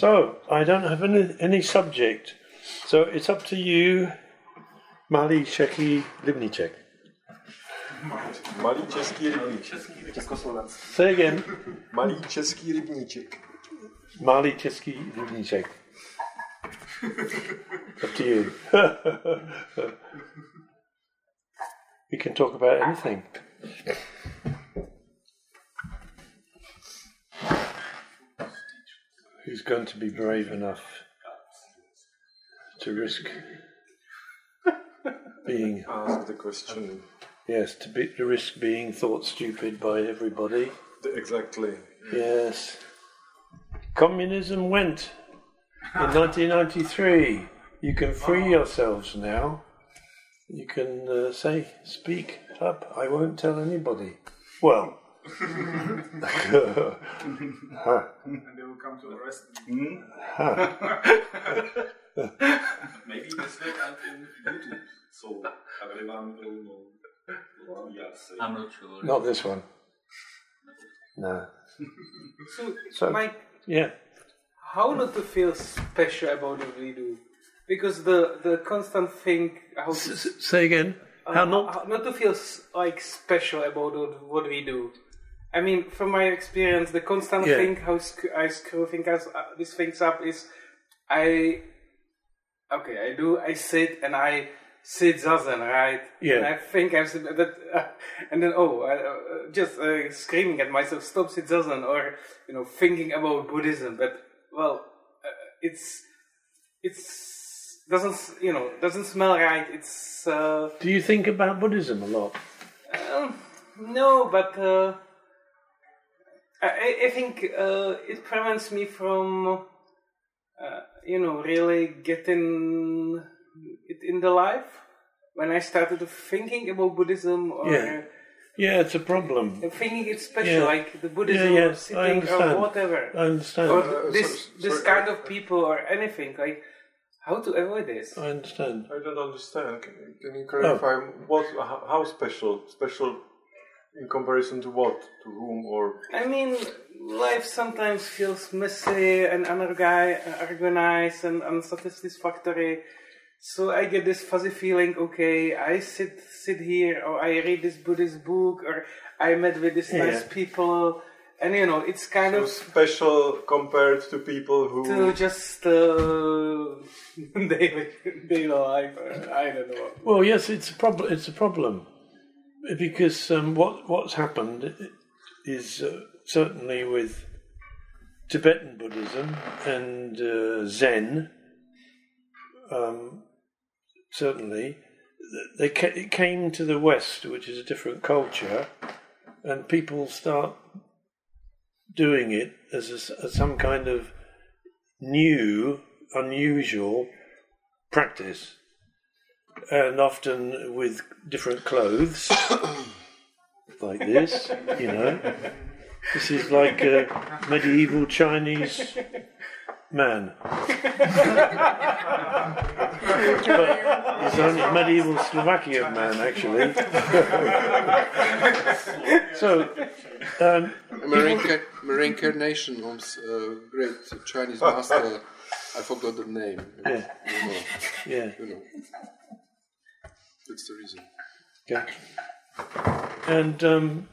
So I don't have any, any subject. So it's up to you, Mali Czeki Livnicek. Malý český rybníček. Say again. Malý český rybníček. Mali Czeki Livnicek. up to you. we can talk about anything. Who's going to be brave enough to risk being asked the question. yes to be to risk being thought stupid by everybody? Exactly. Yes. Communism went in 1993. You can free yourselves now. You can uh, say, speak up. I won't tell anybody. Well. Huh. And they will come to arrest me. Maybe this will come in YouTube, so everyone will know what we are saying. I'm not sure. Not this one. No. So, So- Mike, Yeah. how not to feel special about what we do? Because the the constant thing how to, S- s- say again. How uh, not? how- not to feel like special about what, what we do. I mean, from my experience, the constant Yeah. thing how sc- I screw things uh, these things up is I okay I do I sit and I sit zazen right Yeah. and I think I'm sit- that uh, and then oh I, uh, just uh, screaming at myself stop sit zazen or you know thinking about Buddhism but well uh, it's it's doesn't you know doesn't smell right it's uh, Do you think about Buddhism a lot? um, no, but uh, I, I think uh, it prevents me from, uh, you know, really getting it in the life. When I started thinking about Buddhism or Yeah. Yeah, it's a problem. thinking it's special, Yeah. like the Buddhism Yeah, yeah, I sitting or understand. whatever, I understand. or Uh, this so- this sorry, kind I- of people or anything. Like how to avoid this. I understand. I don't understand. Can, can you clarify what? How, how special? Special in comparison to what? To whom? Or I mean, life sometimes feels messy and unorga- unorganized and unsatisfactory. So I get this fuzzy feeling. Okay, I sit sit here, or I read this Buddhist book, or I met with these Yeah. nice people, and you know, it's kind so of special compared to people who? to just uh, daily daily life. Or, I don't know. Well, yes, it's a problem. It's a problem because um, what what's happened is uh, certainly with Tibetan Buddhism and uh, Zen. Um, certainly, they ca- it came to the West, which is a different culture, and people start doing it as, a as some kind of new, unusual practice and often with different clothes, like this, you know. This is like a medieval Chinese man. but he's a medieval Slovakian man, actually. so, um, Reinca- reincarnation of uh, great Chinese master. I forgot the name. Yeah. You know, yeah. you know. That's the reason. Okay. And um,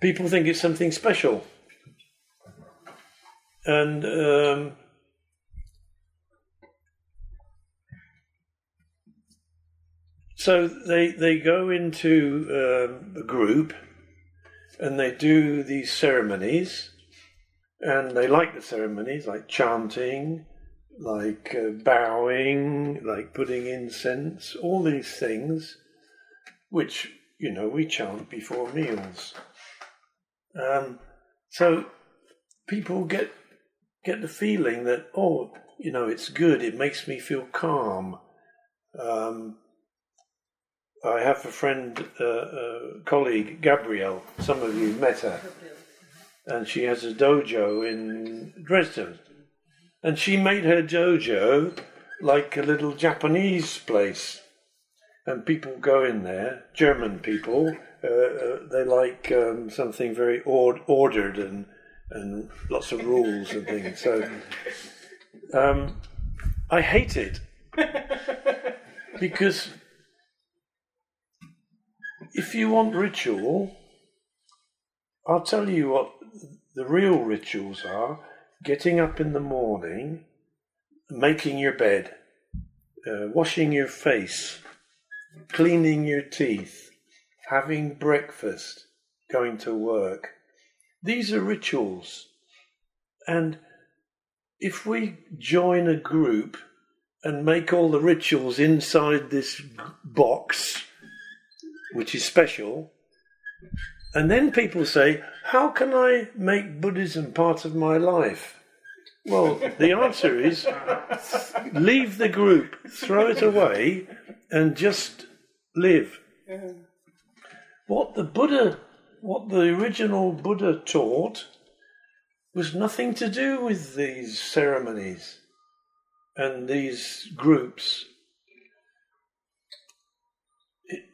people think it's something special. And um, so they they go into um, a group and they do these ceremonies and they like the ceremonies like chanting like uh, bowing like putting incense all these things which you know we chant before meals. Um, so people get get the feeling that oh, you know, it's good. It makes me feel calm. Um, I have a friend, uh, uh, colleague, Gabrielle. Some of you met her, and she has a dojo in Dresden, and she made her dojo like a little Japanese place. And people go in there, German people, uh, uh, they like um, something very or- ordered and and lots of rules and things. So Um, I hate it. Because if you want ritual, I'll tell you what the real rituals are getting up in the morning, making your bed, uh, washing your face, cleaning your teeth, having breakfast, going to work. These are rituals. And if we join a group and make all the rituals inside this box, which is special, and then people say, How can I make Buddhism part of my life? Well, the answer is leave the group, throw it away, and just live. What the Buddha, what the original Buddha taught, was nothing to do with these ceremonies and these groups.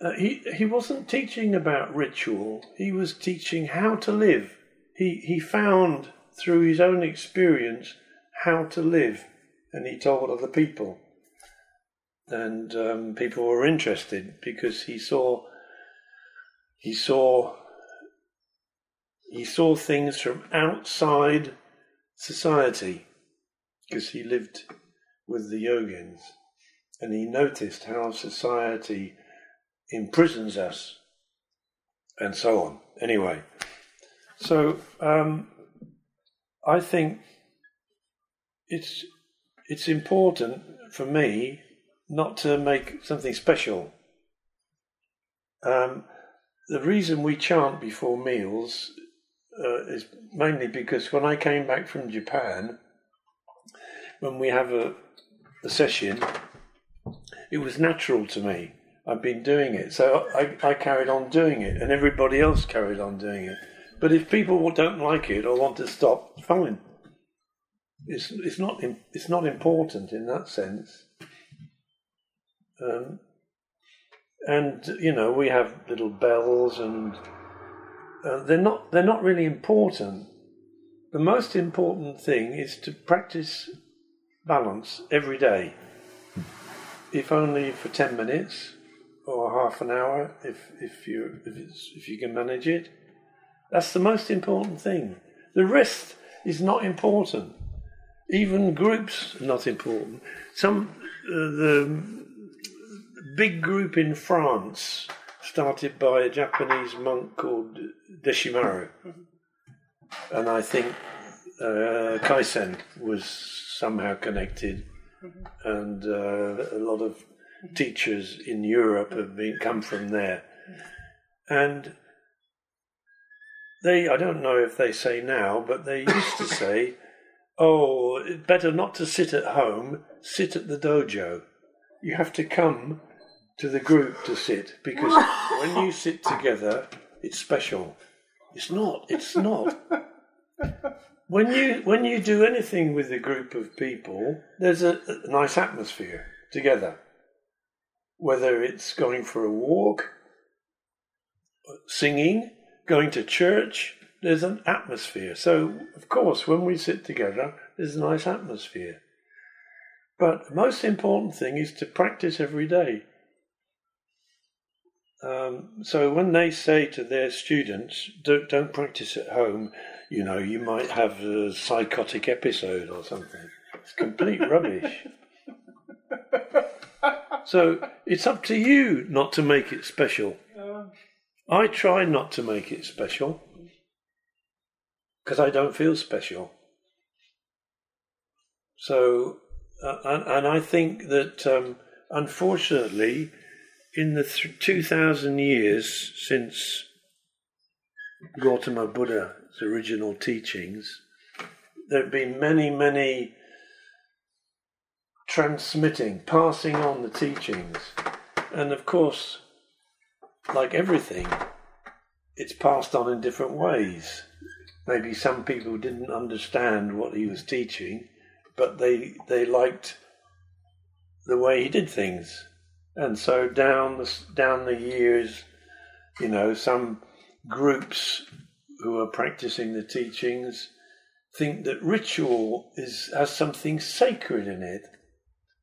Uh, he, he wasn't teaching about ritual, he was teaching how to live. He, he found through his own experience how to live, and he told other people. And um, people were interested because he saw he saw he saw things from outside society because he lived with the yogins and he noticed how society imprisons us and so on. Anyway, so um, I think it's it's important for me not to make something special. Um, the reason we chant before meals uh, is mainly because when I came back from Japan, when we have a, a session, it was natural to me. I've been doing it, so I, I carried on doing it, and everybody else carried on doing it. But if people don't like it or want to stop, fine. It's it's not it's not important in that sense. Um, and you know we have little bells, and uh, they're not they're not really important. The most important thing is to practice balance every day, if only for ten minutes or half an hour, if if you if, if you can manage it. That's the most important thing. The rest is not important. Even groups are not important. Some uh, the big group in France started by a Japanese monk called Deshimaru, and I think uh, Kaisen was somehow connected, and uh, a lot of teachers in Europe have been come from there, and they, I don't know if they say now, but they used to say, oh, better not to sit at home, sit at the dojo. You have to come to the group to sit because when you sit together, it's special. It's not. It's not. When you when you do anything with a group of people, there's a, a nice atmosphere together. Whether it's going for a walk, singing, going to church, there's an atmosphere. So, of course, when we sit together, there's a nice atmosphere. But the most important thing is to practice every day. Um, so when they say to their students, don't, don't practice at home, you know, you might have a psychotic episode or something. It's complete rubbish. So it's up to you not to make it special. I try not to make it special because I don't feel special. So, uh, and, and, I think that um, unfortunately, in the th- 2000 years since Gautama Buddha's original teachings, there have been many, many transmitting, passing on the teachings. And of course, like everything, it's passed on in different ways. Maybe some people didn't understand what he was teaching, but they they liked the way he did things, and so down the down the years, you know, some groups who are practicing the teachings think that ritual is has something sacred in it.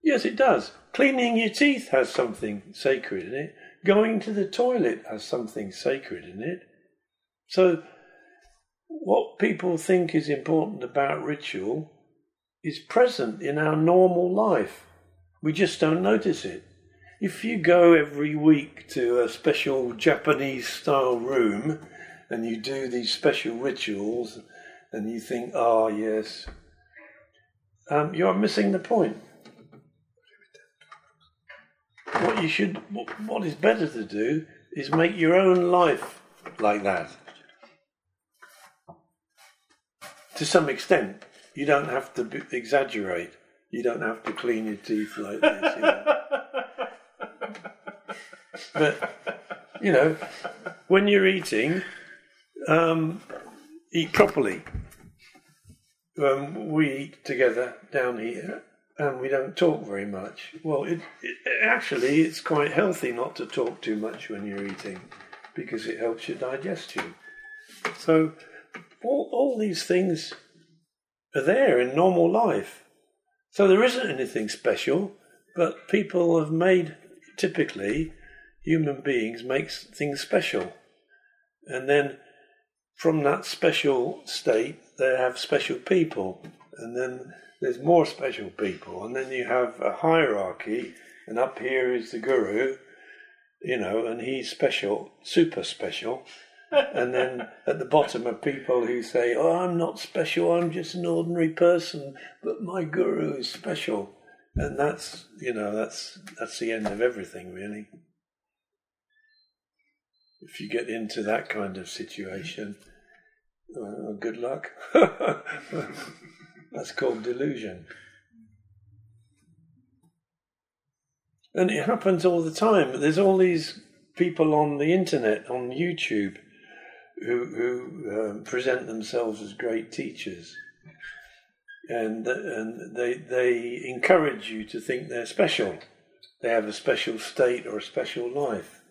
Yes, it does. Cleaning your teeth has something sacred in it. Going to the toilet has something sacred in it. So, what people think is important about ritual is present in our normal life. We just don't notice it. If you go every week to a special Japanese style room and you do these special rituals and you think, oh, yes, um, you are missing the point. What you should, what is better to do is make your own life like that. To some extent, you don't have to be, exaggerate. You don't have to clean your teeth like this. You know. but you know, when you're eating, um, eat properly. Um, we eat together down here, and we don't talk very much. Well, it, it, actually it's quite healthy not to talk too much when you're eating, because it helps your digestion. So, all all these things are there in normal life. So there isn't anything special, but people have made, typically, human beings makes things special. And then from that special state, they have special people. And then there's more special people. And then you have a hierarchy, and up here is the guru, you know, and he's special, super special and then at the bottom are people who say, "Oh, I'm not special. I'm just an ordinary person, but my guru is special." And that's you know that's that's the end of everything, really. If you get into that kind of situation, well, good luck. that's called delusion. And it happens all the time. There's all these people on the internet, on YouTube, who, who um, present themselves as great teachers. And, and they, they encourage you to think they're special. They have a special state or a special life.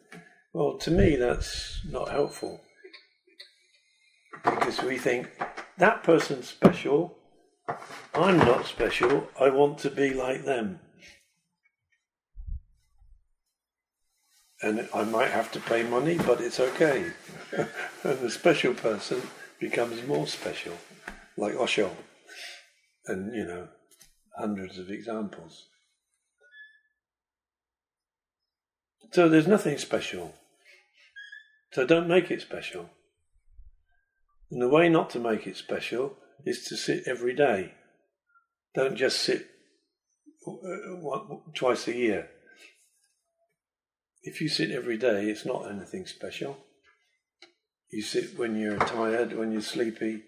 Well, to me, that's not helpful. Because we think that person's special, I'm not special, I want to be like them. and I might have to pay money, but it's okay. and the special person becomes more special, like Osho, and you know, hundreds of examples. So there's nothing special. So don't make it special. And the way not to make it special is to sit every day. Don't just sit uh, twice a year if you sit every day, it's not anything special. You sit when you're tired, when you're sleepy.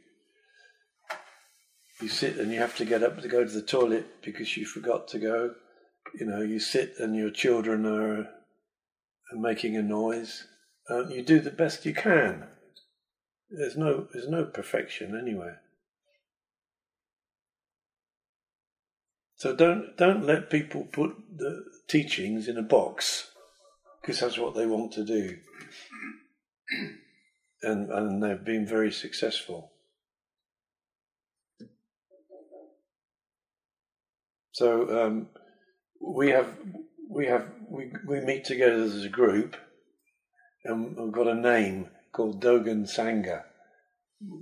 You sit and you have to get up to go to the toilet because you forgot to go. You know, you sit and your children are, making a noise. Uh, you do the best you can. There's no, there's no perfection anywhere. So don't don't let people put the teachings in a box because that's what they want to do. And, and they've been very successful. So um, we have we have we we meet together as a group, and we've got a name called Dogen Sangha.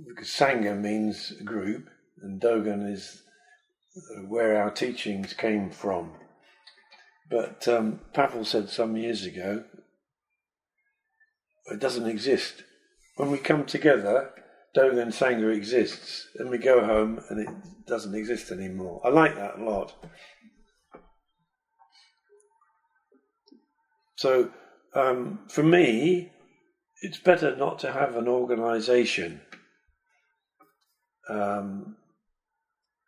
Because Sangha means group, and Dogen is where our teachings came from. But um, Pavel said some years ago, it doesn't exist. When we come together, Dogen Sangha exists, and we go home and it doesn't exist anymore. I like that a lot. So, um, for me, it's better not to have an organization. Um,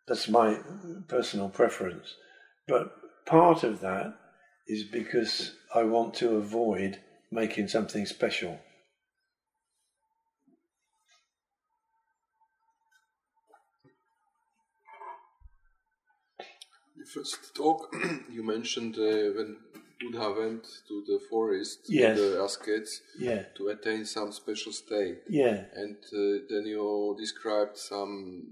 that's my personal preference. But part of that is because I want to avoid making something special. The first talk you mentioned uh, when Buddha went to the forest, Yes. to the ascets, Yeah, to attain some special state. yeah, And uh, then you described some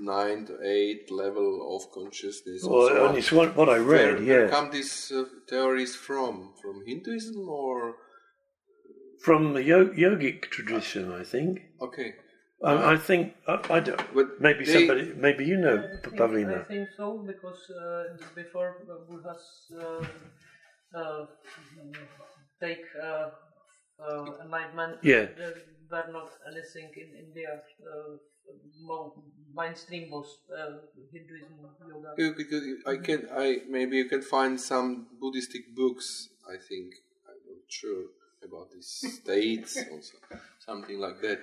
nine to eight level of consciousness. and well, so on. it's what, what I Where, read. where Yeah, come these uh, theories from? From Hinduism or from the yo- yogic tradition, I think. okay? I, I think I, I don't. But Maybe they- somebody, maybe you know, I think, Pavlina. I think so because uh, before uh, Buddha's uh, uh, take uh, uh, enlightenment, Yeah. there were not anything in India. Uh, mainstream was uh, Hinduism, yoga. You- because I can, I maybe you can find some Buddhistic books. I think I'm not sure about these states also, something like that.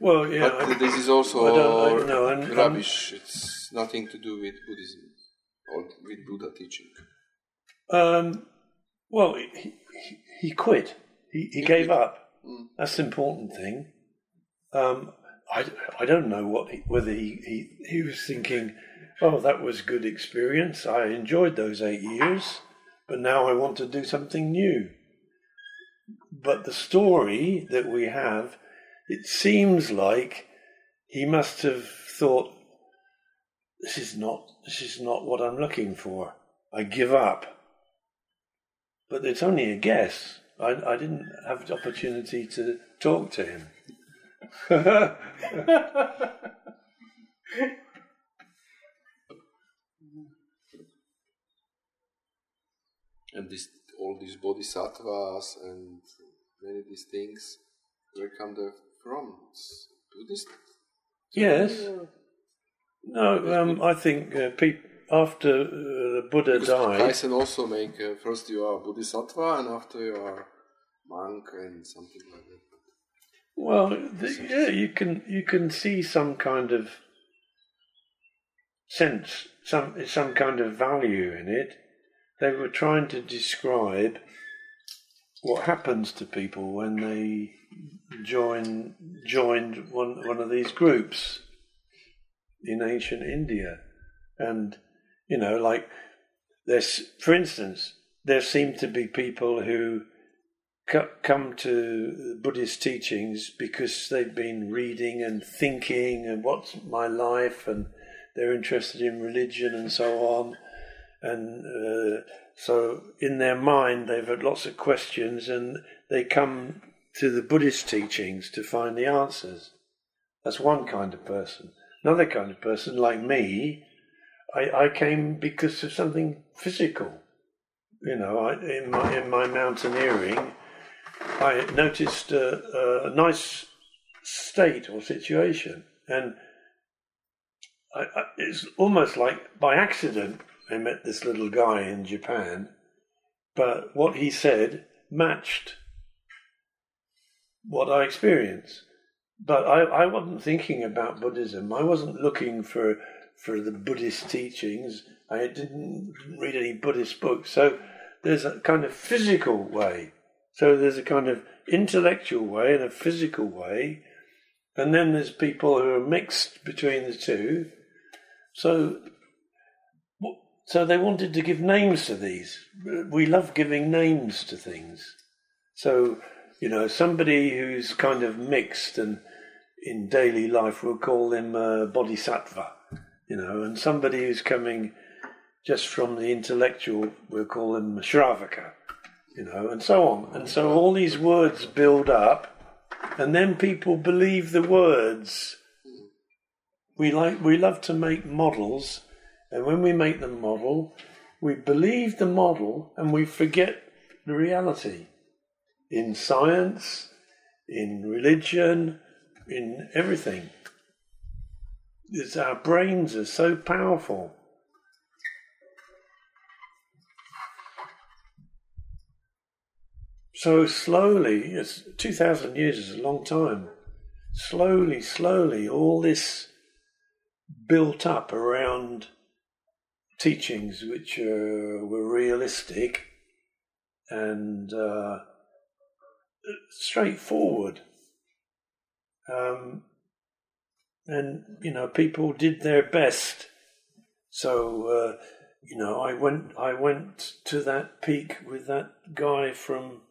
Well, yeah, but I- this is also I don't- I don't know, and- and- rubbish. it's nothing to do with Buddhism or with Buddha teaching. Um, well, he, he, he quit. He, he gave up. That's the important thing. Um, I, I don't know what he, whether he, he, he was thinking, oh, that was good experience. I enjoyed those eight years, but now I want to do something new. But the story that we have, it seems like he must have thought, this is not this is not what I'm looking for. I give up. But it's only a guess. I, I didn't have the opportunity to talk to him. And this, all these bodhisattvas and many of these things, where come they from? Buddhist. yes. No, um, I think uh, peop- after uh, the Buddha Because died. Tyson also make uh, first you are bodhisattva and after you are monk and something like that. Well, the, yeah, you can you can see some kind of sense, some some kind of value in it. They were trying to describe what happens to people when they join joined one one of these groups in ancient India, and you know, like there's, for instance, there seem to be people who come to Buddhist teachings because they've been reading and thinking and what's my life and they're interested in religion and so on. And uh, so in their mind, they've had lots of questions and they come to the Buddhist teachings to find the answers. That's one kind of person. Another kind of person, like me, I, I came because of something physical. You know, I, in my in my mountaineering, I noticed a, a nice state or situation, and I, I, it's almost like by accident I met this little guy in Japan, but what he said matched what I experienced. But I, I wasn't thinking about Buddhism. I wasn't looking for for the Buddhist teachings. I didn't read any Buddhist books. So there's a kind of physical way. So there's a kind of intellectual way and a physical way. And then there's people who are mixed between the two. So so they wanted to give names to these. We love giving names to things. So, you know, somebody who's kind of mixed and in daily life, we'll call them uh, bodhisattva, you know, and somebody who's coming just from the intellectual, we'll call them shravaka, you know, and so on. And so all these words build up, and then people believe the words. We like, we love to make models, and when we make the model, we believe the model and we forget the reality in science, in religion, in everything. It's our brains are so powerful. So slowly, it's 2,000 years is a long time. Slowly, slowly, all this built up around teachings which uh, were realistic and uh, straightforward. Um, and you know, people did their best. So uh, you know, I went, I went to that peak with that guy from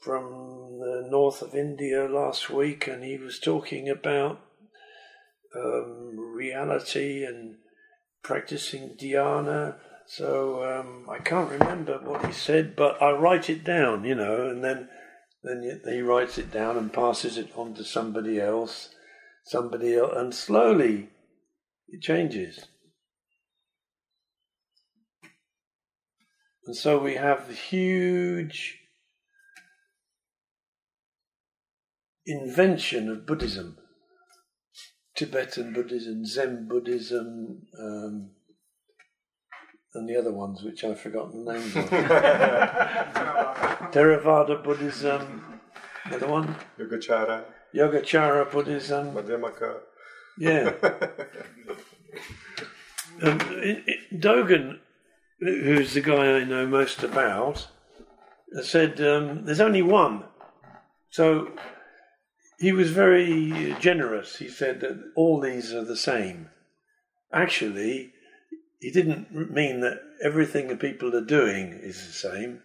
from the north of India last week, and he was talking about um, reality and practicing dhyana. So um, I can't remember what he said, but I write it down, you know, and then then he writes it down and passes it on to somebody else, somebody else, and slowly it changes. And so we have the huge invention of Buddhism Tibetan Buddhism, Zen Buddhism, um, and the other ones which I've forgotten the names of. Theravada Buddhism, the other one? Yogacara. Yogacara Buddhism. Madhyamaka. Yeah. um, it, it, Dogen, who's the guy I know most about, said um, there's only one. So he was very generous. He said that all these are the same. Actually, he didn't mean that everything that people are doing is the same.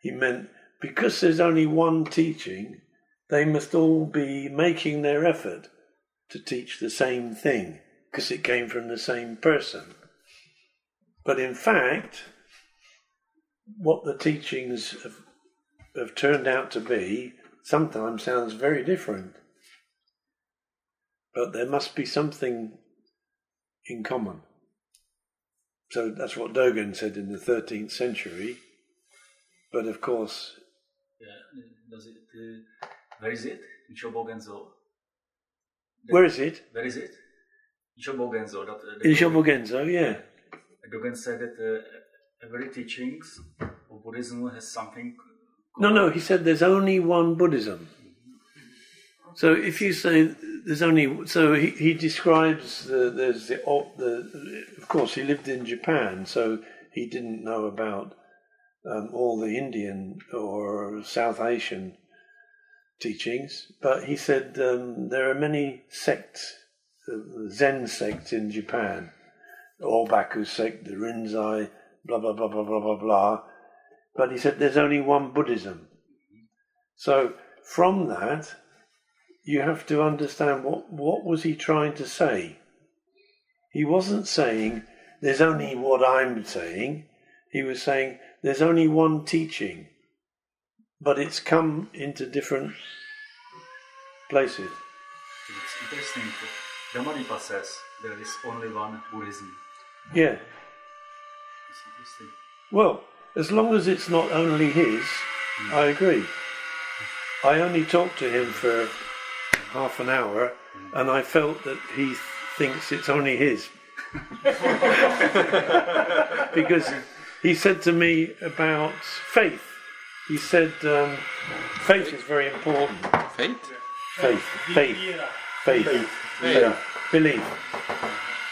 He meant because there's only one teaching, they must all be making their effort to teach the same thing because it came from the same person. But in fact, what the teachings have, have turned out to be sometimes sounds very different. But there must be something in common. So that's what Dogen said in the 13th century. But of course. Yeah, does it, uh, where is it? In Shobogenzo? Where is it? Where is it? In Shobogenzo. That, uh, in Shobogenzo, yeah. Dogen said that uh, every teachings of Buddhism has something no, no, he said there's only one Buddhism. So if you say there's only, so he, he describes the, there's the, the, of course he lived in Japan, so he didn't know about um, all the Indian or South Asian teachings, but he said um, there are many sects, uh, Zen sects in Japan, Obaku sect, the Rinzai, blah blah blah blah blah blah blah, but he said there's only one Buddhism. So from that, you have to understand what, what was he trying to say? He wasn't saying there's only what I'm saying. He was saying there's only one teaching, but it's come into different places. It's interesting. Dhammadipa says there is only one Buddhism. Yeah. It's interesting. Well, as long as it's not only his, mm. I agree. I only talked to him for half an hour, and I felt that he thinks it's only his. because he said to me about faith. He said um, faith is very important. Faith? Faith. Faith. Faith. Faith. Faith. Belief.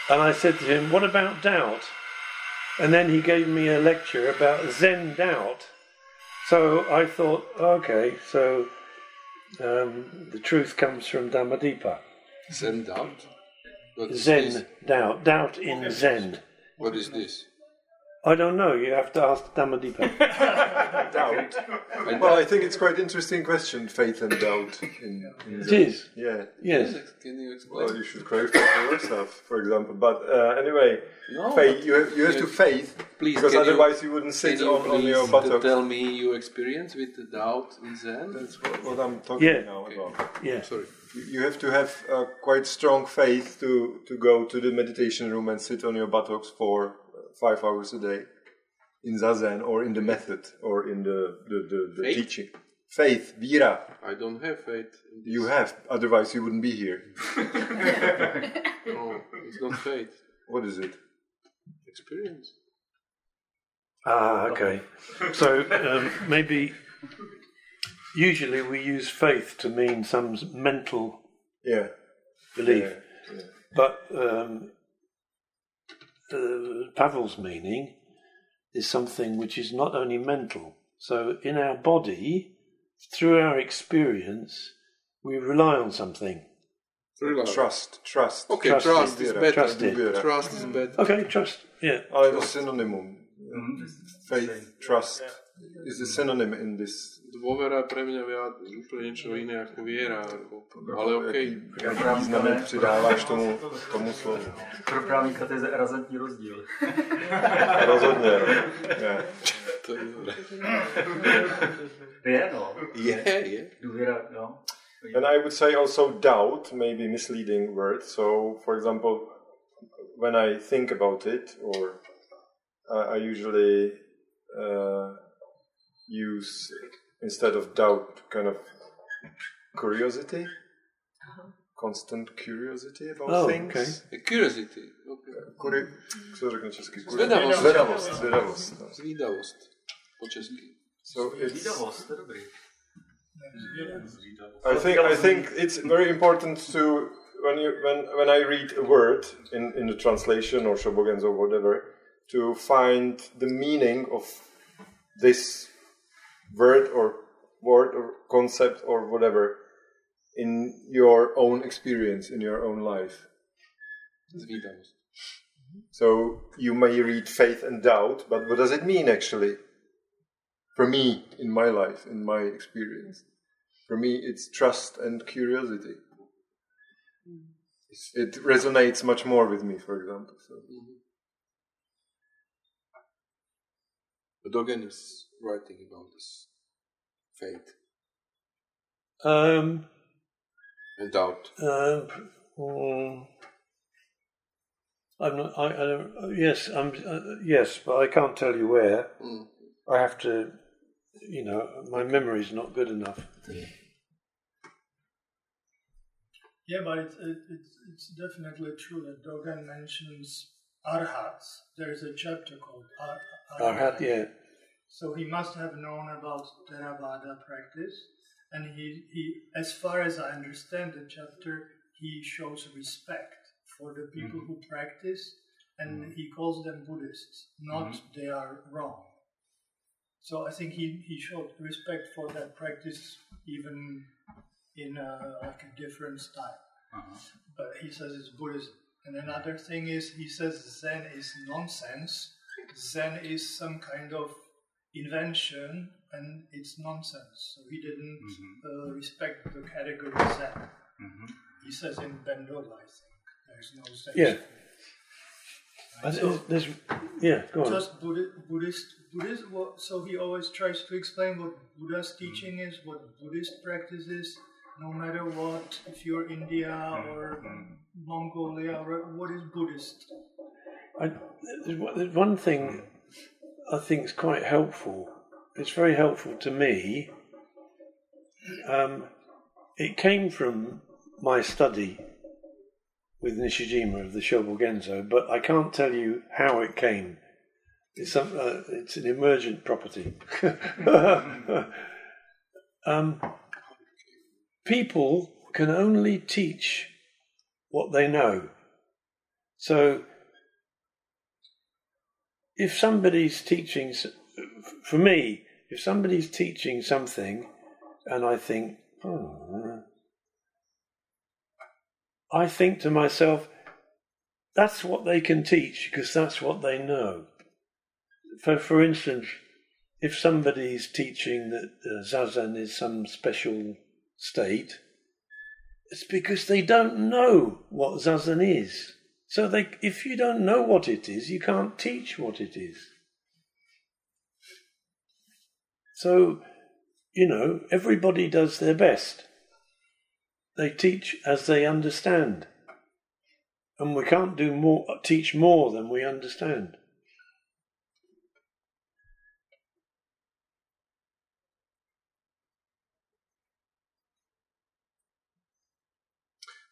And I said to him, What about doubt? And then he gave me a lecture about Zen doubt. So I thought, okay, so um, the truth comes from Dhammadipa. Zen doubt? Zen doubt. Doubt in Zen. What is this? I don't know. You have to ask Dhammadipa. doubt. Well, I think it's quite interesting question, faith and doubt. In, in it is. Yeah. Yes. Can you explain? Well, you should clarify for yourself, for example. But uh, anyway, no, faith. You have, you have to faith. Please, because otherwise you, you, wouldn't sit you on, on your buttocks. Tell me your experience with the doubt in Zen. That's what, what I'm talking yeah. now okay. about. Yeah. Sorry. You have to have uh, quite strong faith to, to go to the meditation room and sit on your buttocks for five hours a day in zazen or in the method or in the, the, the, the teaching. Faith, vira. I don't have faith. You have, otherwise you wouldn't be here. no, it's not faith. What is it? Experience. Ah, okay. So um, maybe usually we use faith to mean some mental yeah. belief, yeah, yeah. but um, uh, Pavel's meaning is something which is not only mental. So in our body, through our experience, we rely on something. Rely. Trust, trust. Okay, Trust trust, is is better. better. Trust it. Trust is better. Okay, trust. Yeah. Ale je to synonymum. Mhm. Faith, trust is a synonym in this. Dôvera je pre mňa viac úplne niečo iné ako viera. Ako, ale okej. Jaký význam přidáváš tomu, tomu slovu. Pro právníka to je razantní rozdíl. Rozhodně. Yeah. To je dobré. Je, no. Je, je. Důvěra, no. And I would say also doubt, maybe misleading word. So, for example, when I think about it, or I I usually uh, use instead of doubt, kind of curiosity, uh-huh. constant curiosity about Oh, things. okay. Curiosity. Okay. Kuri? Kuri- no. Zvídavost. Po česky. So it's. Výdavost, to je dobrý. I think I think it's very important to when you when when I read a word in in the translation or Shobogenzo or whatever to find the meaning of this word or word or concept or whatever in your own experience in your own life. So you may read faith and doubt, but what does it mean actually? For me, in my life, in my experience, for me, it's trust and curiosity. Mm. It resonates much more with me, for example. So. But Dogen is writing about this faith Um, and doubt. um, mm, I'm not. I, I don't. Yes, I'm. Uh, yes, but I can't tell you where. Mm. I have to. You know, my memory's not good enough. Yeah, but it's, it, it's, it's definitely true that Dogen mentions arhats. There's a chapter called Ar- Arhat, yeah. So he must have known about Theravada practice, and he, he, as far as I understand the chapter, he shows respect for the people mm-hmm. who practice, and mm-hmm. he calls them Buddhists, not mm-hmm. they are wrong. So I think he, he showed respect for that practice even in a, like a different style. Uh-huh. But he says it's Buddhism. And another thing is he says Zen is nonsense. Zen is some kind of invention and it's nonsense. So he didn't mm-hmm. uh, respect the category Zen. Mm-hmm. He says in Bendowa, I think, there's no Zen. Yeah. I, there's, there's, yeah, go on. Just Buddhist, Buddhist, so he always tries to explain what Buddha's mm-hmm. teaching is, what Buddhist practice is, no matter what. If you're India or Mongolia, or what is Buddhist? I, there's one thing I think is quite helpful. It's very helpful to me. Um, it came from my study with Nishijima of the Shobogenzo, but I can't tell you how it came. It's, some, uh, it's an emergent property. um, people can only teach what they know. So if somebody's teaching, for me, if somebody's teaching something and I think, oh, I think to myself, that's what they can teach because that's what they know. For, for instance, if somebody's teaching that uh, Zazen is some special state, it's because they don't know what Zazen is. So they, if you don't know what it is, you can't teach what it is. So, you know, everybody does their best. They teach as they understand. And we can't do more, teach more than we understand.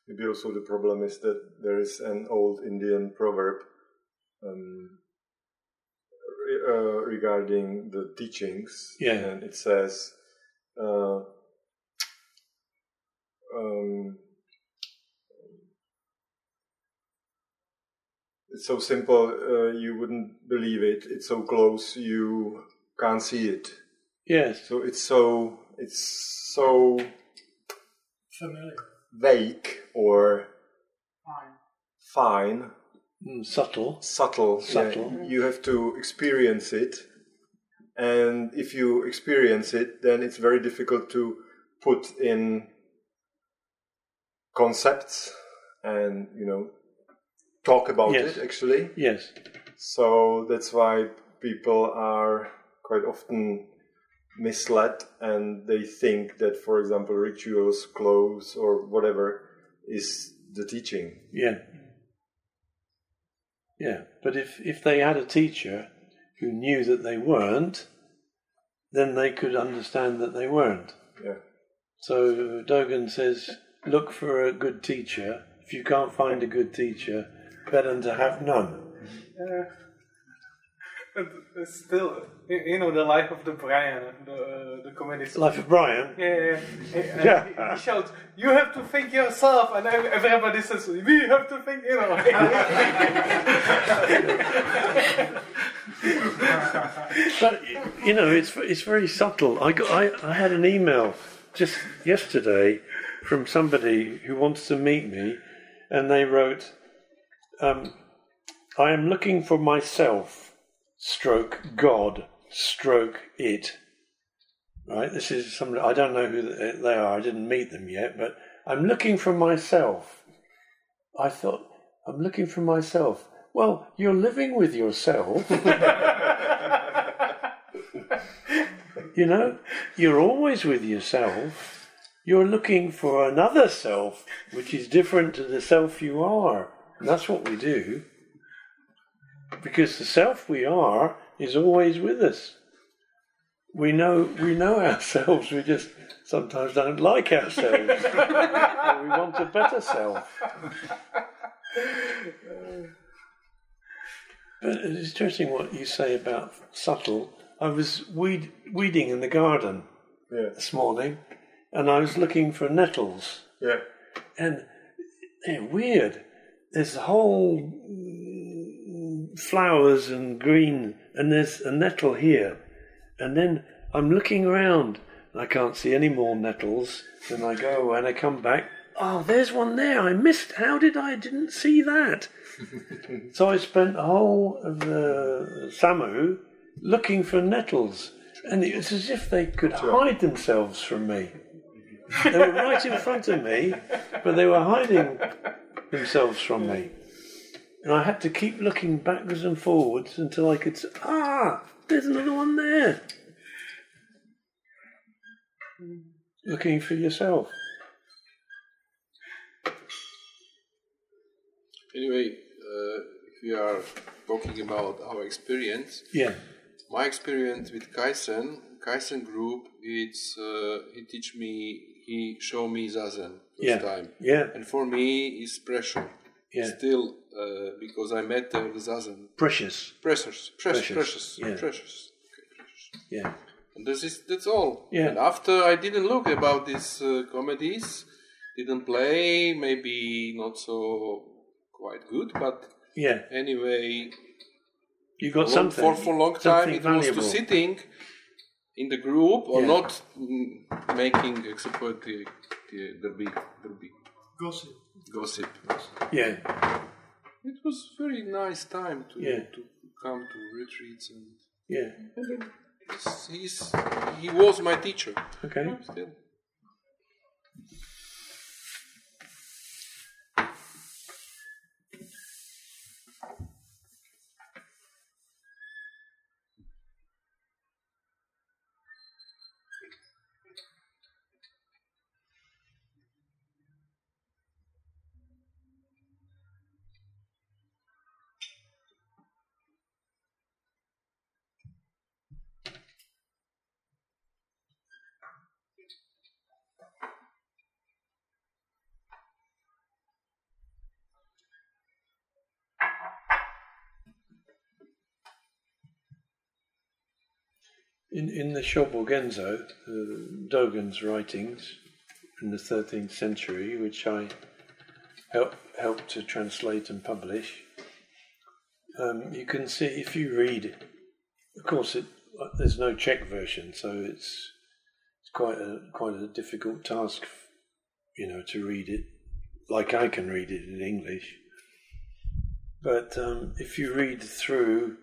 Maybe also the problem is that there is an old Indian proverb um, re- uh, regarding the teachings, Yeah. and it says, uh, um, "It's so simple, uh, you wouldn't believe it. It's so close, you can't see it. Yes. So it's so it's so Familiar. Vague or Fine. fine, Mm, subtle. subtle. yeah, Subtle. you have to experience it. And if you experience it, then it's very difficult to put in concepts and, you know, talk about Yes. it actually. Yes. So that's why people are quite often misled and they think that, for example, rituals, clothes, or whatever is the teaching. Yeah. Yeah. But if, if they had a teacher who knew that they weren't, then they could understand that they weren't. Yeah. So Dogen says, look for a good teacher. If you can't find a good teacher, better to have none. But uh, still, you know, the life of the Brian, the uh, the comedy. Life of Brian. Yeah, yeah, yeah. Yeah. He, he shouts, "You have to think yourself," and ev- everybody says, "We have to think," you know. But you know, it's it's very subtle. I got I, I had an email just yesterday from somebody who wants to meet me, and they wrote, um, "I am looking for myself, stroke God, stroke it." Right. This is somebody I don't know who eh, they are. I didn't meet them yet, but I'm looking for myself. I thought I'm looking for myself. Well, you're living with yourself. You know, you're always with yourself. You're looking for another self, which is different to the self you are. And that's what we do. Because the self we are is always with us. We know we know ourselves, we just sometimes don't like ourselves. we want a better self. But it's interesting what you say about subtle. I was weed, weeding in the garden Yeah. this morning, and I was looking for nettles, Yeah. and they're weird. There's a whole flowers and green, and there's a nettle here, and then I'm looking around, and I can't see any more nettles. Then I go and I come back. Oh, there's one there. I missed. How did I didn't see that? so I spent the whole of the Samu looking for nettles, and it was as if they could hide themselves from me. They were right in front of me, but they were hiding themselves from me. And I had to keep looking backwards and forwards until I could. Ah, there's another one there. Looking for yourself. Anyway, uh, we are talking about our experience, Yeah, my experience with Kaizen, Kaizen group, it's uh, he teach me, he show me zazen first Yeah. time, yeah, and for me it's pressure. Yeah. Still, uh, because I met uh, the zazen, precious. precious, Precious, precious, yeah. precious. Okay, precious. Yeah, And this is that's all. Yeah. And after I didn't look about these uh, comedies, didn't play, maybe not so quite good, but yeah. anyway, You got long- something for for long time something it was to sitting in the group or Yeah. not mm, making except for the the the big the big Gossip. Gossip. Yeah, It was very nice time to Yeah. to come to retreats and yeah. he's, he's he was my teacher. Okay. Still. In, in the Shobogenzo, uh, Dogen's writings in the 13th century, which I help, helped to translate and publish, um, you can see if you read, of course, it, uh, there's no Czech version, so it's it's quite a quite a difficult task you know, to read it like I can read it in English. But um, if you read through,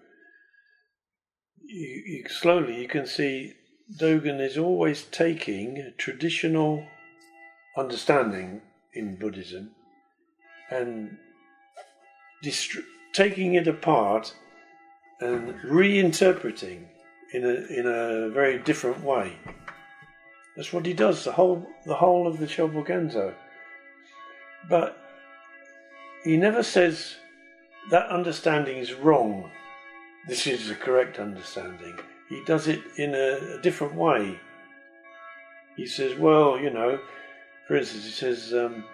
you, you slowly you can see Dogen is always taking a traditional understanding in Buddhism and taking it apart and reinterpreting in a in a very different way. That's what he does the whole the whole of the Shobogenzo. But he never says that understanding is wrong. This is the correct understanding. He does it in a, a different way. He says, well, you know, for instance, he says, um,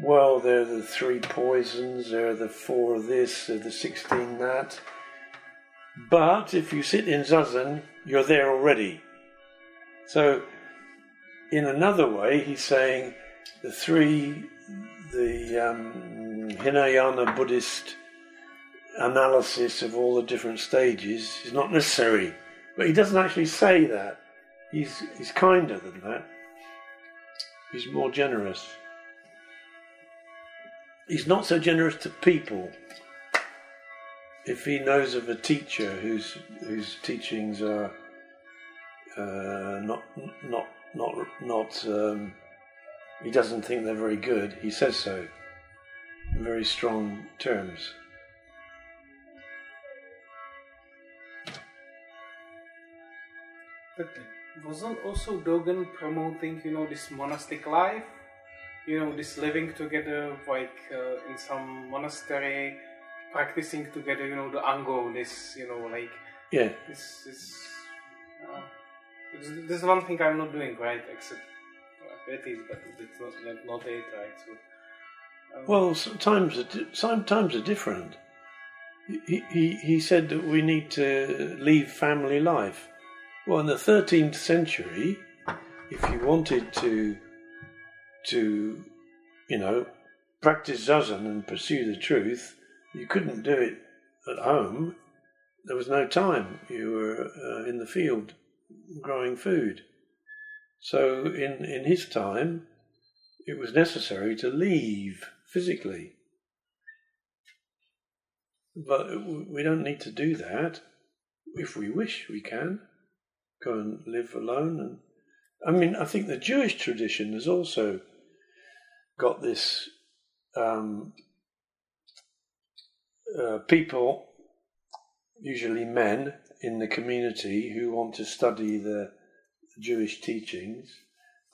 well, there are the three poisons, there are the four of this, there are the sixteen that. But if you sit in zazen, you're there already. So, in another way, he's saying the three, the um, Hinayana Buddhist analysis of all the different stages is not necessary. But he doesn't actually say that. He's, he's kinder than that. He's more generous. He's not so generous to people. If he knows of a teacher whose whose teachings are uh, not not not not um, he doesn't think they're very good, he says so in very strong terms. But wasn't also Dogen promoting, you know, this monastic life? You know, this living together, like uh, in some monastery, practicing together, you know, the Ango, this, you know, like, Yeah, this, this, uh, this, is one thing I'm not doing right, except, well, it is, but it's not, not, it, right? So, um, Well, sometimes sometimes are different. He, he he said that we need to leave family life. Well, in the thirteenth century, if you wanted to to you know practice zazen and pursue the truth, you couldn't do it at home. There was no time. You were uh, in the field growing food. So in in his time, it was necessary to leave physically. But we don't need to do that. If we wish, we can go and live alone. And I mean, I think the Jewish tradition has also got this um, uh, people, usually men in the community, who want to study the Jewish teachings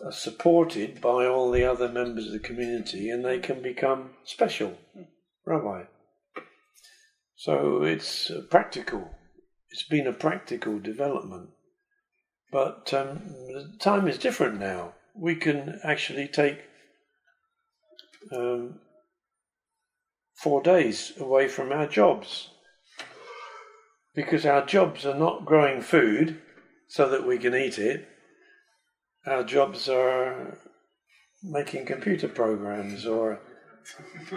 are supported by all the other members of the community and they can become special rabbi. So it's practical. It's been a practical development. But um, the time is different now. We can actually take um, four days away from our jobs. Because our jobs are not growing food so that we can eat it. Our jobs are making computer programs or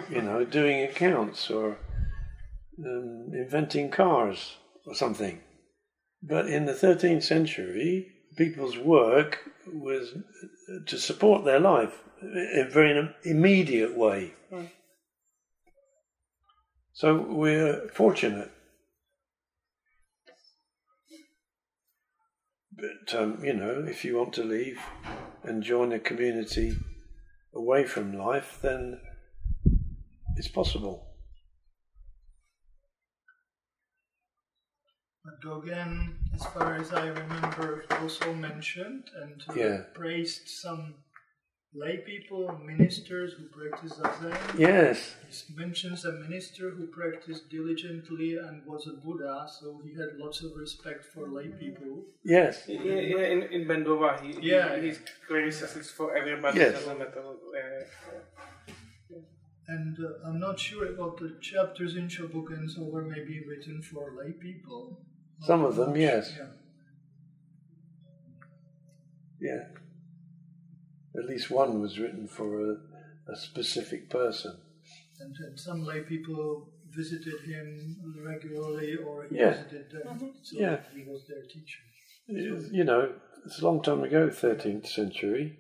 you know doing accounts or um, inventing cars or something but in the 13th century people's work was to support their life in a very immediate way. So we're fortunate. But um, you know, if you want to leave and join a community away from life, then it's possible. Dogen, as far as I remember, also mentioned and uh, Yeah. praised some lay people, ministers who practice Zazen. Yes, He mentions a minister who practiced diligently and was a Buddha, so he had lots of respect for lay people. yes, yeah, yeah, in, in Bendowa, he, Yeah. he, he's clearly says for everybody. Yes. doesn't matter, uh, And uh, I'm not sure about the chapters in Shobogenzo were maybe written for lay people. Some of them, yes. Yeah. yeah. At least one was written for a, a specific person. And, and some lay people visited him regularly or he Yeah. visited them, mm-hmm. so Yeah. he was their teacher. You know, it's a long time ago, 13th century.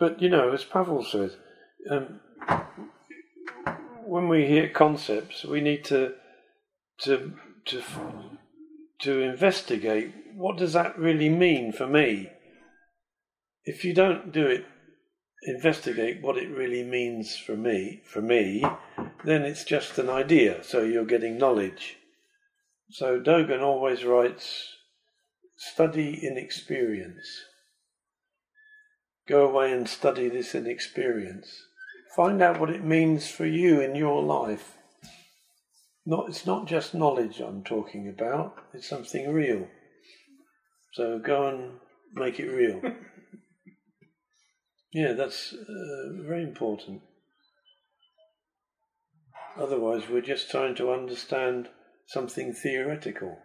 But you know, as Pavel says, um, when we hear concepts, we need to to to to investigate what does that really mean for me. If you don't do it, investigate what it really means for me. For me, then it's just an idea. So you're getting knowledge. So Dogen always writes, study in experience. Go away and study this in experience. Find out what it means for you in your life. Not, it's not just knowledge I'm talking about, it's something real. So go and make it real. yeah, that's uh, very important. Otherwise, we're just trying to understand something theoretical.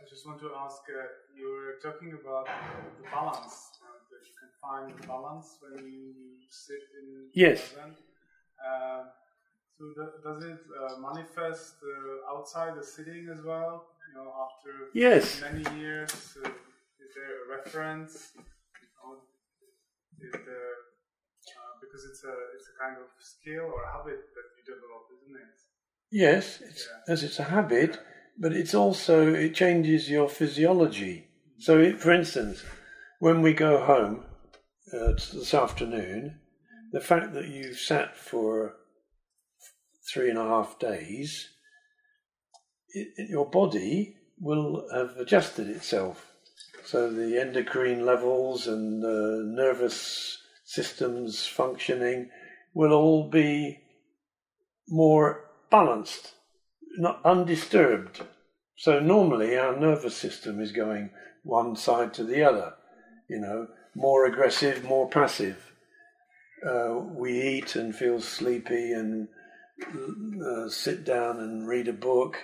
I just want to ask uh, you were talking about the balance, that you can find the balance when you sit in Yes. Zazen. Uh, so do- does it uh, manifest uh, outside the sitting as well? You know, after Yes. many years, uh, is there a reference? Or is there, uh, because it's a it's a kind of skill or habit that you develop, isn't it? Yes, it's, as it's a habit, but it's also it changes your physiology. So, it, for instance, when we go home uh, this afternoon, the fact that you've sat for three and a half days, it, it- your body will have adjusted itself. So the endocrine levels and the nervous systems functioning will all be more balanced, not undisturbed. So normally our nervous system is going one side to the other, you know, more aggressive, more passive. Uh, we eat and feel sleepy and uh, sit down and read a book,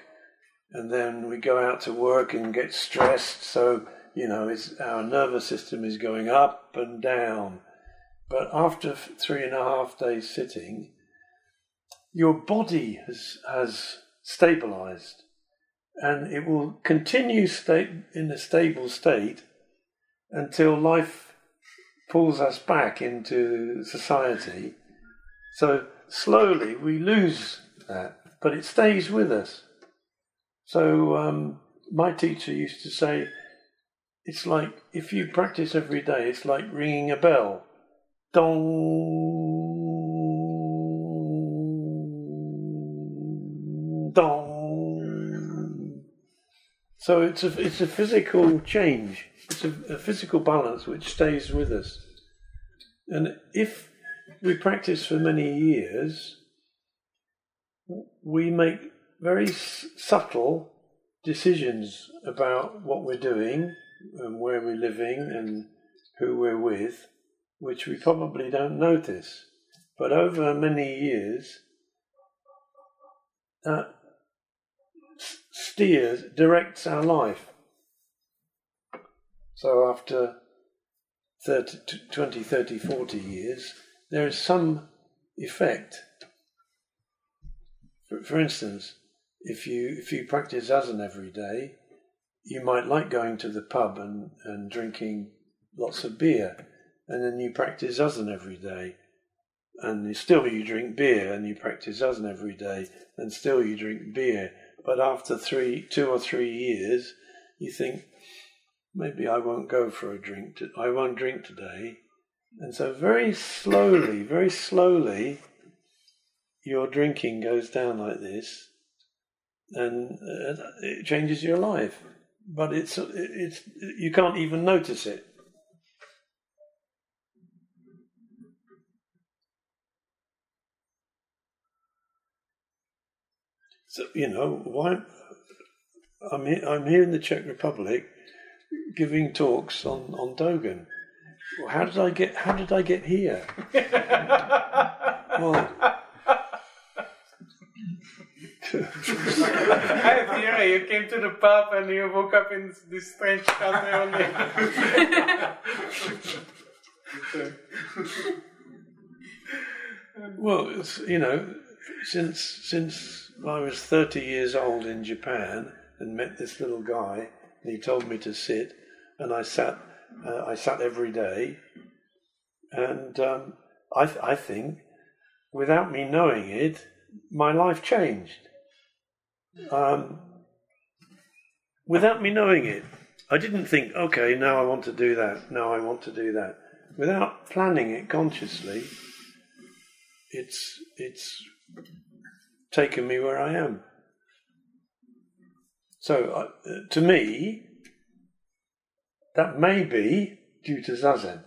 and then we go out to work and get stressed. So you know, our nervous system is going up and down. But after three and a half days sitting, your body has has stabilized and it will continue sta- in a stable state until life pulls us back into society so slowly we lose that but it stays with us so um, my teacher used to say it's like if you practice every day it's like ringing a bell dong dong. So it's a it's a physical change. It's a, a physical balance which stays with us. And if we practice for many years, we make very s- subtle decisions about what we're doing and where we're living and who we're with, which we probably don't notice. But over many years, that steers, directs our life. So after 30, 20, 30, 40 years, there is some effect. For, for instance, if you if you practice zazen every day, you might like going to the pub and, and drinking lots of beer, and then you practice zazen every day, and still you drink beer, and you practice zazen every day, and still you drink beer. But after three, two or three years, you think maybe I won't go for a drink. To, I won't drink today, and so very slowly, very slowly, your drinking goes down like this, and it changes your life. But it's it's you can't even notice it. So you know why I'm here, I'm here in the Czech Republic giving talks on on Dogen. Well, how did I get how did I get here? well, I have theory. You came to the pub and you woke up in this strange cafe only. Well, it's, you know, since since I was thirty years old in Japan and met this little guy, and he told me to sit, and I sat, uh, I sat every day, and um, I, th- I think without me knowing it, my life changed. Um, without me knowing it, I didn't think, okay, now I want to do that, now I want to do that. Without planning it consciously, it's it's taken me where I am. So, uh, to me, that may be due to zazen.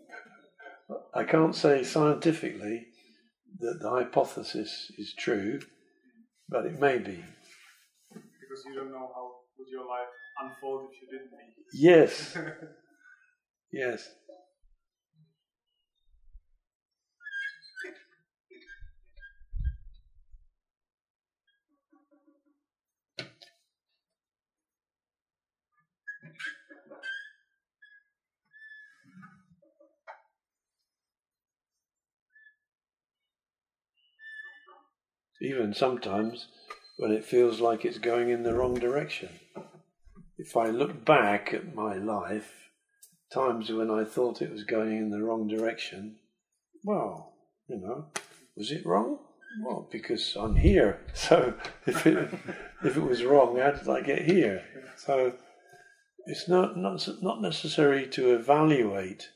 I can't say scientifically that the hypothesis is true, but it may be. Because you don't know how would your life unfold if you didn't meet. Yes, yes. Even sometimes when it feels like it's going in the wrong direction. If I look back at my life, times when I thought it was going in the wrong direction, well, you know, was it wrong? Well, because I'm here. So if it if it was wrong, how did I get here? So it's not not not necessary to evaluate.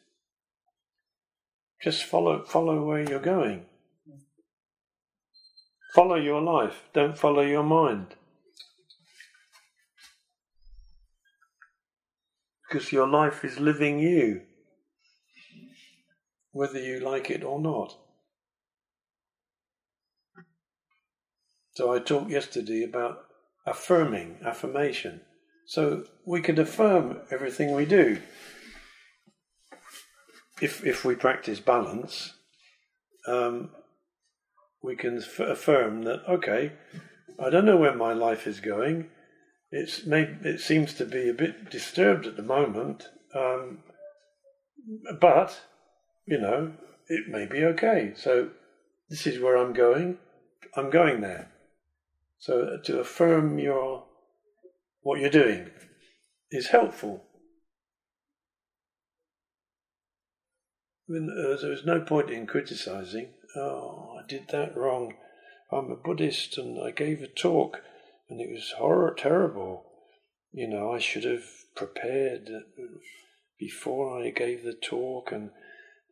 Just follow follow where you're going. Follow your life. Don't follow your mind. Because your life is living you, whether you like it or not. So I talked yesterday about affirming, affirmation. So we can affirm everything we do. If if we practice balance, um, we can f- affirm that okay, I don't know where my life is going. It's may, it seems to be a bit disturbed at the moment, um, but you know it may be okay. So this is where I'm going. I'm going there. So to affirm your what you're doing is helpful. I mean, uh, there's no point in criticizing. Oh, Did that wrong. I'm a Buddhist and I gave a talk and it was horror terrible. You know, I should have prepared before I gave the talk and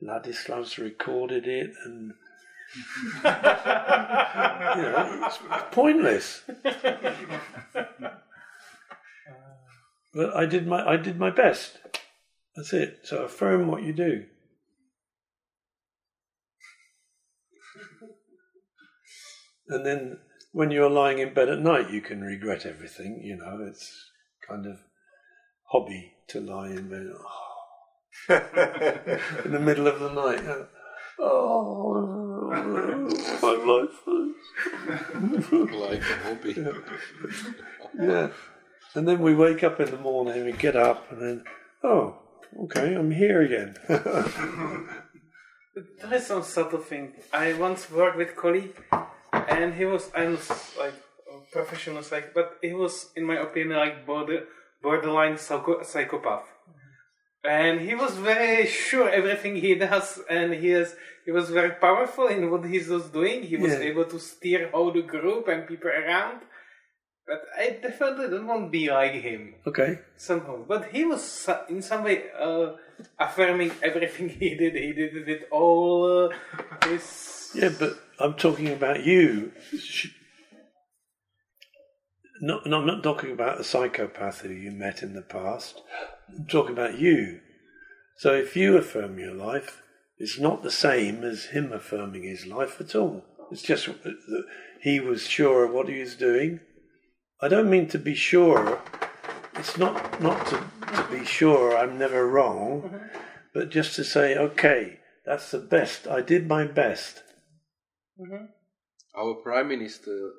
Ladislav's recorded it and you know, it's pointless. But I did my I did my best. That's it. So affirm what you do. And then when you're lying in bed at night, you can regret everything. You know, it's kind of hobby to lie in bed oh, in the middle of the night. Oh, my life. like a hobby. Yeah. And then we wake up in the morning, we get up, and then, oh, okay, I'm here again. There is some subtle thing. I once worked with a colleague, and he was, I was like a professional psych, but he was, in my opinion, like border, borderline psycho, psychopath. And he was very sure everything he does, and he is he was very powerful in what he was doing. He was Yeah. able to steer all the group and people around. But I definitely don't want to be like him okay. somehow. But he was in some way uh, affirming everything he did. He did it with all uh, his. Yeah, but I'm talking about you. Not, I'm not talking about a psychopath who you met in the past. I'm talking about you. So if you affirm your life, it's not the same as him affirming his life at all. It's just that he was sure of what he was doing. I don't mean to be sure. It's not not to, to be sure I'm never wrong, mm-hmm. but just to say, okay, that's the best. I did my best. Mm-hmm. Our prime minister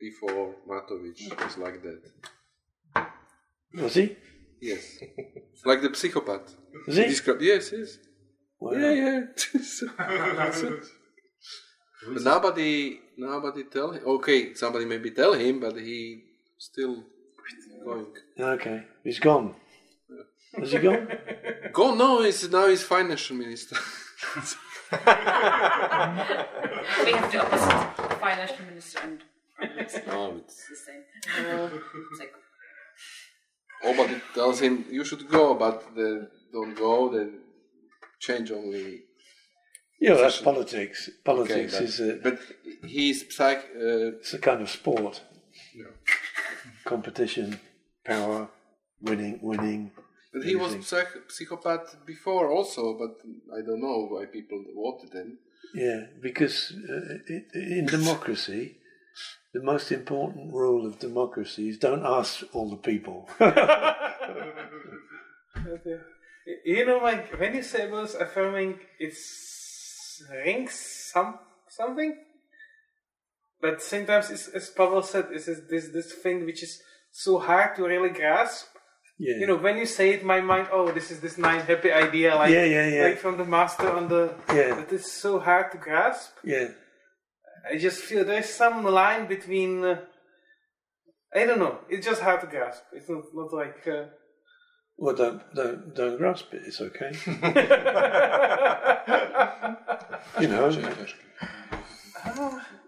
before Matovic mm. was like that. Oh, was he? Yes, like the psychopath. Was he? described- yes, yes. Wow. Yeah, yeah. So- so- but nobody, nobody tell him. Okay, somebody maybe tell him, but he still going. Okay, he's gone. Has he gone? Gone? no, he's now he's financial minister. We have the opposite financial minister and prime minister. no, it's, It's the same. Uh, it's like, oh, but it tells him you should go, but the, don't go. Then change only. Yeah, that's Position. politics. Politics but, is a, but he's psych. Uh, it's a kind of sport. Competition, power, winning, winning. But he was losing. psych- psychopath before also, but I don't know why people voted him. Yeah, because uh, in democracy, the most important rule of democracy is don't ask all the people. You know, like when you say about affirming, it's rings some something, but sometimes, it's, as Pavel said, it's this this this thing which is so hard to really grasp. Yeah. You know, when you say it, my mind, oh, this is this nice happy idea, like Yeah, yeah, yeah. like from the master on the. Yeah. But it's so hard to grasp. yeah. I just feel there's some line between. Uh, I don't know. It's just hard to grasp. It's not not like. Uh, Well, don't don't don't grasp it. It's okay. you know,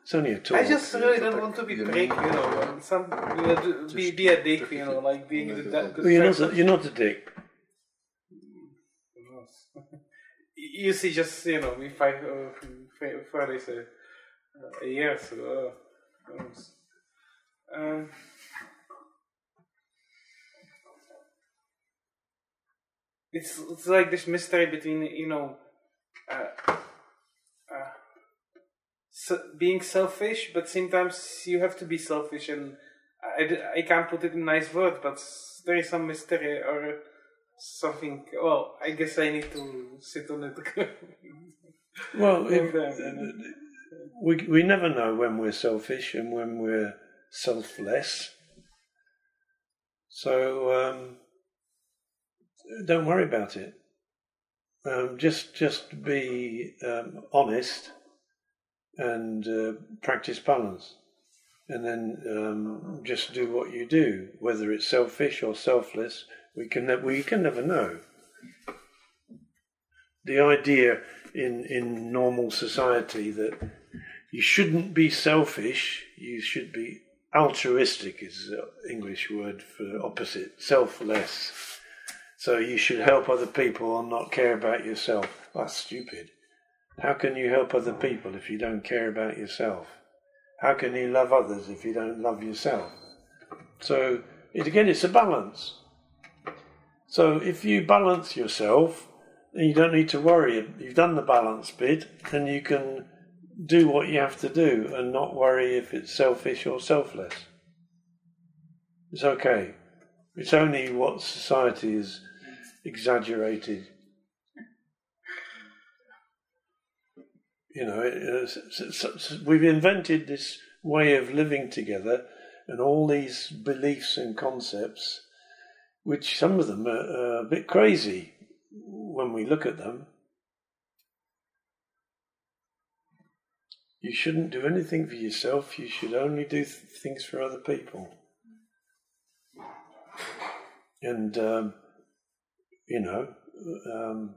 it's only a talk. I just really don't want to be break, you know, some you know, be be a dick, you know, like being the, the, the Well, you're not. A, you're not a dick. You see, just you know, me five uh, f- four days a, a year, so uh. Um, it's it's like this mystery between you know, uh, uh, so being selfish, but sometimes you have to be selfish, and I, I can't put it in nice words, but there is some mystery or something. Well, I guess I need to sit on it. Well, if, and, we we never know when we're selfish and when we're selfless. So um, don't worry about it. Um, just just be um, honest and uh, practice balance, and then um, just do what you do, whether it's selfish or selfless. We can ne- we can never know. The idea in in normal society that you shouldn't be selfish, you should be altruistic is the English word for opposite, selfless. So you should help other people and not care about yourself. That's stupid. How can you help other people if you don't care about yourself? How can you love others if you don't love yourself? So it, again, it's a balance. So if you balance yourself, then you don't need to worry. You've done the balance bit, and you can do what you have to do and not worry if it's selfish or selfless. It's okay. It's only what society is exaggerated. You know, it, it's- it's- it's- we've invented this way of living together and all these beliefs and concepts, which some of them are, are a bit crazy when we look at them. You shouldn't do anything for yourself, you should only do th- things for other people. And, um, you know, um,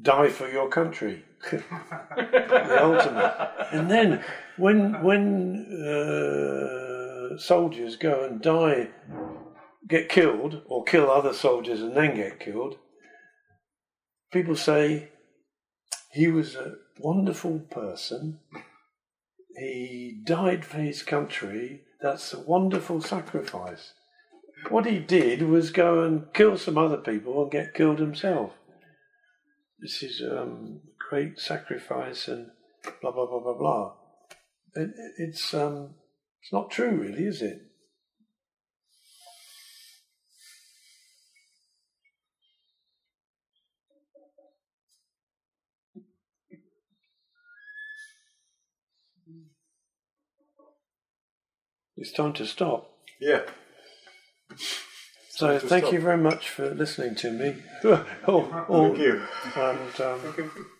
die for your country. the ultimate. And then when, when uh, soldiers go and die, get killed, or kill other soldiers and then get killed, people say he was a wonderful person. He died for his country. That's a wonderful sacrifice. What he did was go and kill some other people and get killed himself. This is um, great sacrifice and blah blah blah blah blah. It, it's um, it's not true, really, is it? It's time to stop. Yeah. So thank stop. you very much for listening to me. oh, oh, Thank you. And um.